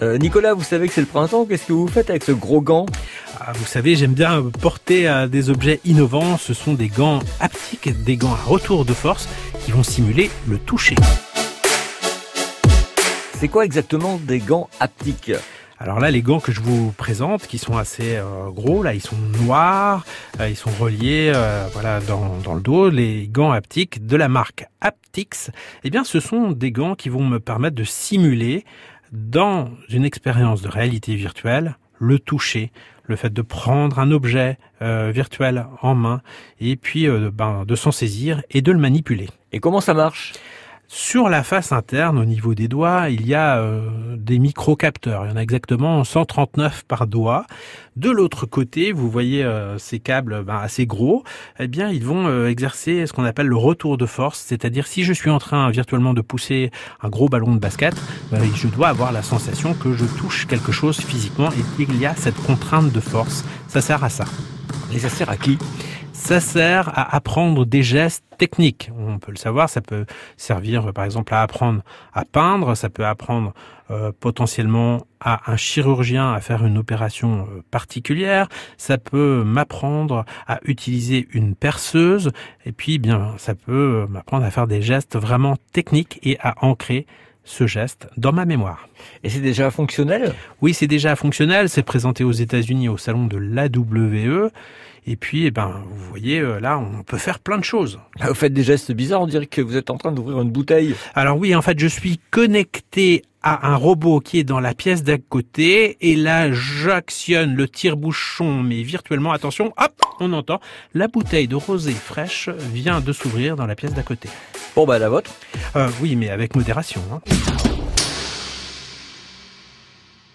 Euh, Nicolas, vous savez que c'est le printemps, qu'est-ce que vous faites avec ce gros gant ah, Vous savez, j'aime bien porter euh, des objets innovants. Ce sont des gants haptiques, des gants à retour de force qui vont simuler le toucher. C'est quoi exactement des gants haptiques? Alors là, les gants que je vous présente, qui sont assez euh, gros, là, ils sont noirs, ils sont reliés, voilà, dans, dans, le dos. Les gants haptiques de la marque Aptix, eh bien, ce sont des gants qui vont me permettre de simuler dans une expérience de réalité virtuelle, le toucher, le fait de prendre un objet euh, virtuel en main et puis euh, ben, de s'en saisir et de le manipuler. Et comment ça marche? Sur la face interne, au niveau des doigts, il y a euh, des micro-capteurs. Il y en a exactement 139 par doigt. De l'autre côté, vous voyez euh, ces câbles ben, assez gros. Eh bien, ils vont euh, exercer ce qu'on appelle le retour de force. C'est-à-dire, si je suis en train virtuellement de pousser un gros ballon de basket, ben, je dois avoir la sensation que je touche quelque chose physiquement et qu'il y a cette contrainte de force. Ça sert à ça. Et ça sert à qui? Ça sert à apprendre des gestes techniques. On peut le savoir, ça peut servir par exemple à apprendre à peindre, ça peut apprendre euh, potentiellement à un chirurgien à faire une opération euh, particulière, ça peut m'apprendre à utiliser une perceuse et puis bien ça peut m'apprendre à faire des gestes vraiment techniques et à ancrer ce geste dans ma mémoire. Et c'est déjà fonctionnel? Oui, c'est déjà fonctionnel. C'est présenté aux États-Unis au salon de l'AWE. Et puis, eh ben, vous voyez, euh, là, on peut faire plein de choses. vous faites des gestes bizarres, on dirait que vous êtes en train d'ouvrir une bouteille. Alors oui, en fait, je suis connecté à un robot qui est dans la pièce d'à côté, et là, j'actionne le tire-bouchon, mais virtuellement, attention, hop, on entend, la bouteille de rosée fraîche vient de s'ouvrir dans la pièce d'à côté. Bon, bah, la vôtre euh, Oui, mais avec modération. Hein.